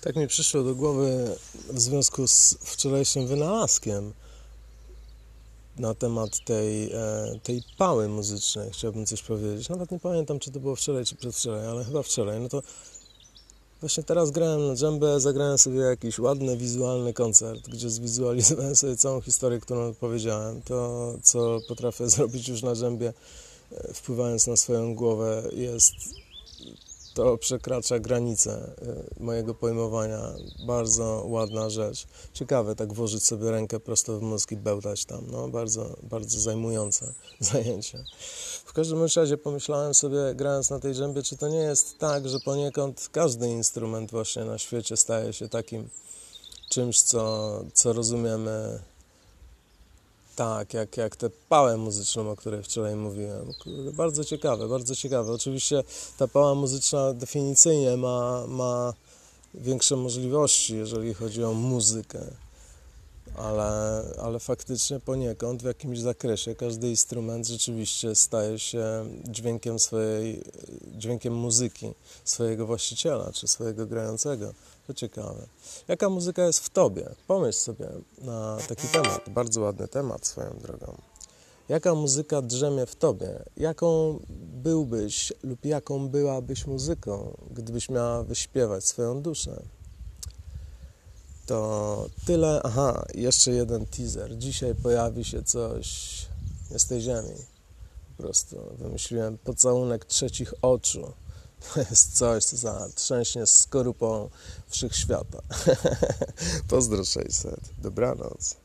Tak mi przyszło do głowy w związku z wczorajszym wynalazkiem na temat tej, e, tej pały muzycznej. Chciałbym coś powiedzieć. Nawet nie pamiętam, czy to było wczoraj, czy przedwczoraj, ale chyba wczoraj. No to właśnie teraz grałem na dżembę, zagrałem sobie jakiś ładny, wizualny koncert, gdzie zwizualizowałem sobie całą historię, którą opowiedziałem. To, co potrafię zrobić już na dżembie, e, wpływając na swoją głowę, jest to przekracza granice y, mojego pojmowania. Bardzo ładna rzecz. Ciekawe tak włożyć sobie rękę prosto w mózg i bełtać tam. No, bardzo, bardzo zajmujące zajęcie. W każdym razie pomyślałem sobie, grając na tej dżembie, czy to nie jest tak, że poniekąd każdy instrument właśnie na świecie staje się takim czymś, co, co rozumiemy tak, jak, jak tę pałę muzyczną, o której wczoraj mówiłem. Bardzo ciekawe, bardzo ciekawe. Oczywiście ta pała muzyczna definicyjnie ma, ma większe możliwości, jeżeli chodzi o muzykę, ale, ale faktycznie poniekąd w jakimś zakresie każdy instrument rzeczywiście staje się dźwiękiem swojej, dźwiękiem muzyki swojego właściciela czy swojego grającego. To ciekawe. Jaka muzyka jest w tobie? Pomyśl sobie na taki temat. Bardzo ładny temat swoją drogą. Jaka muzyka drzemie w tobie? Jaką byłbyś lub jaką byłabyś muzyką, gdybyś miała wyśpiewać swoją duszę? To tyle. Aha, jeszcze jeden teaser. Dzisiaj pojawi się coś z tej ziemi. Po prostu wymyśliłem pocałunek trzecich oczu. To jest coś, co zatrzęśnie skorupą wszechświata. Pozdro 600. Dobranoc.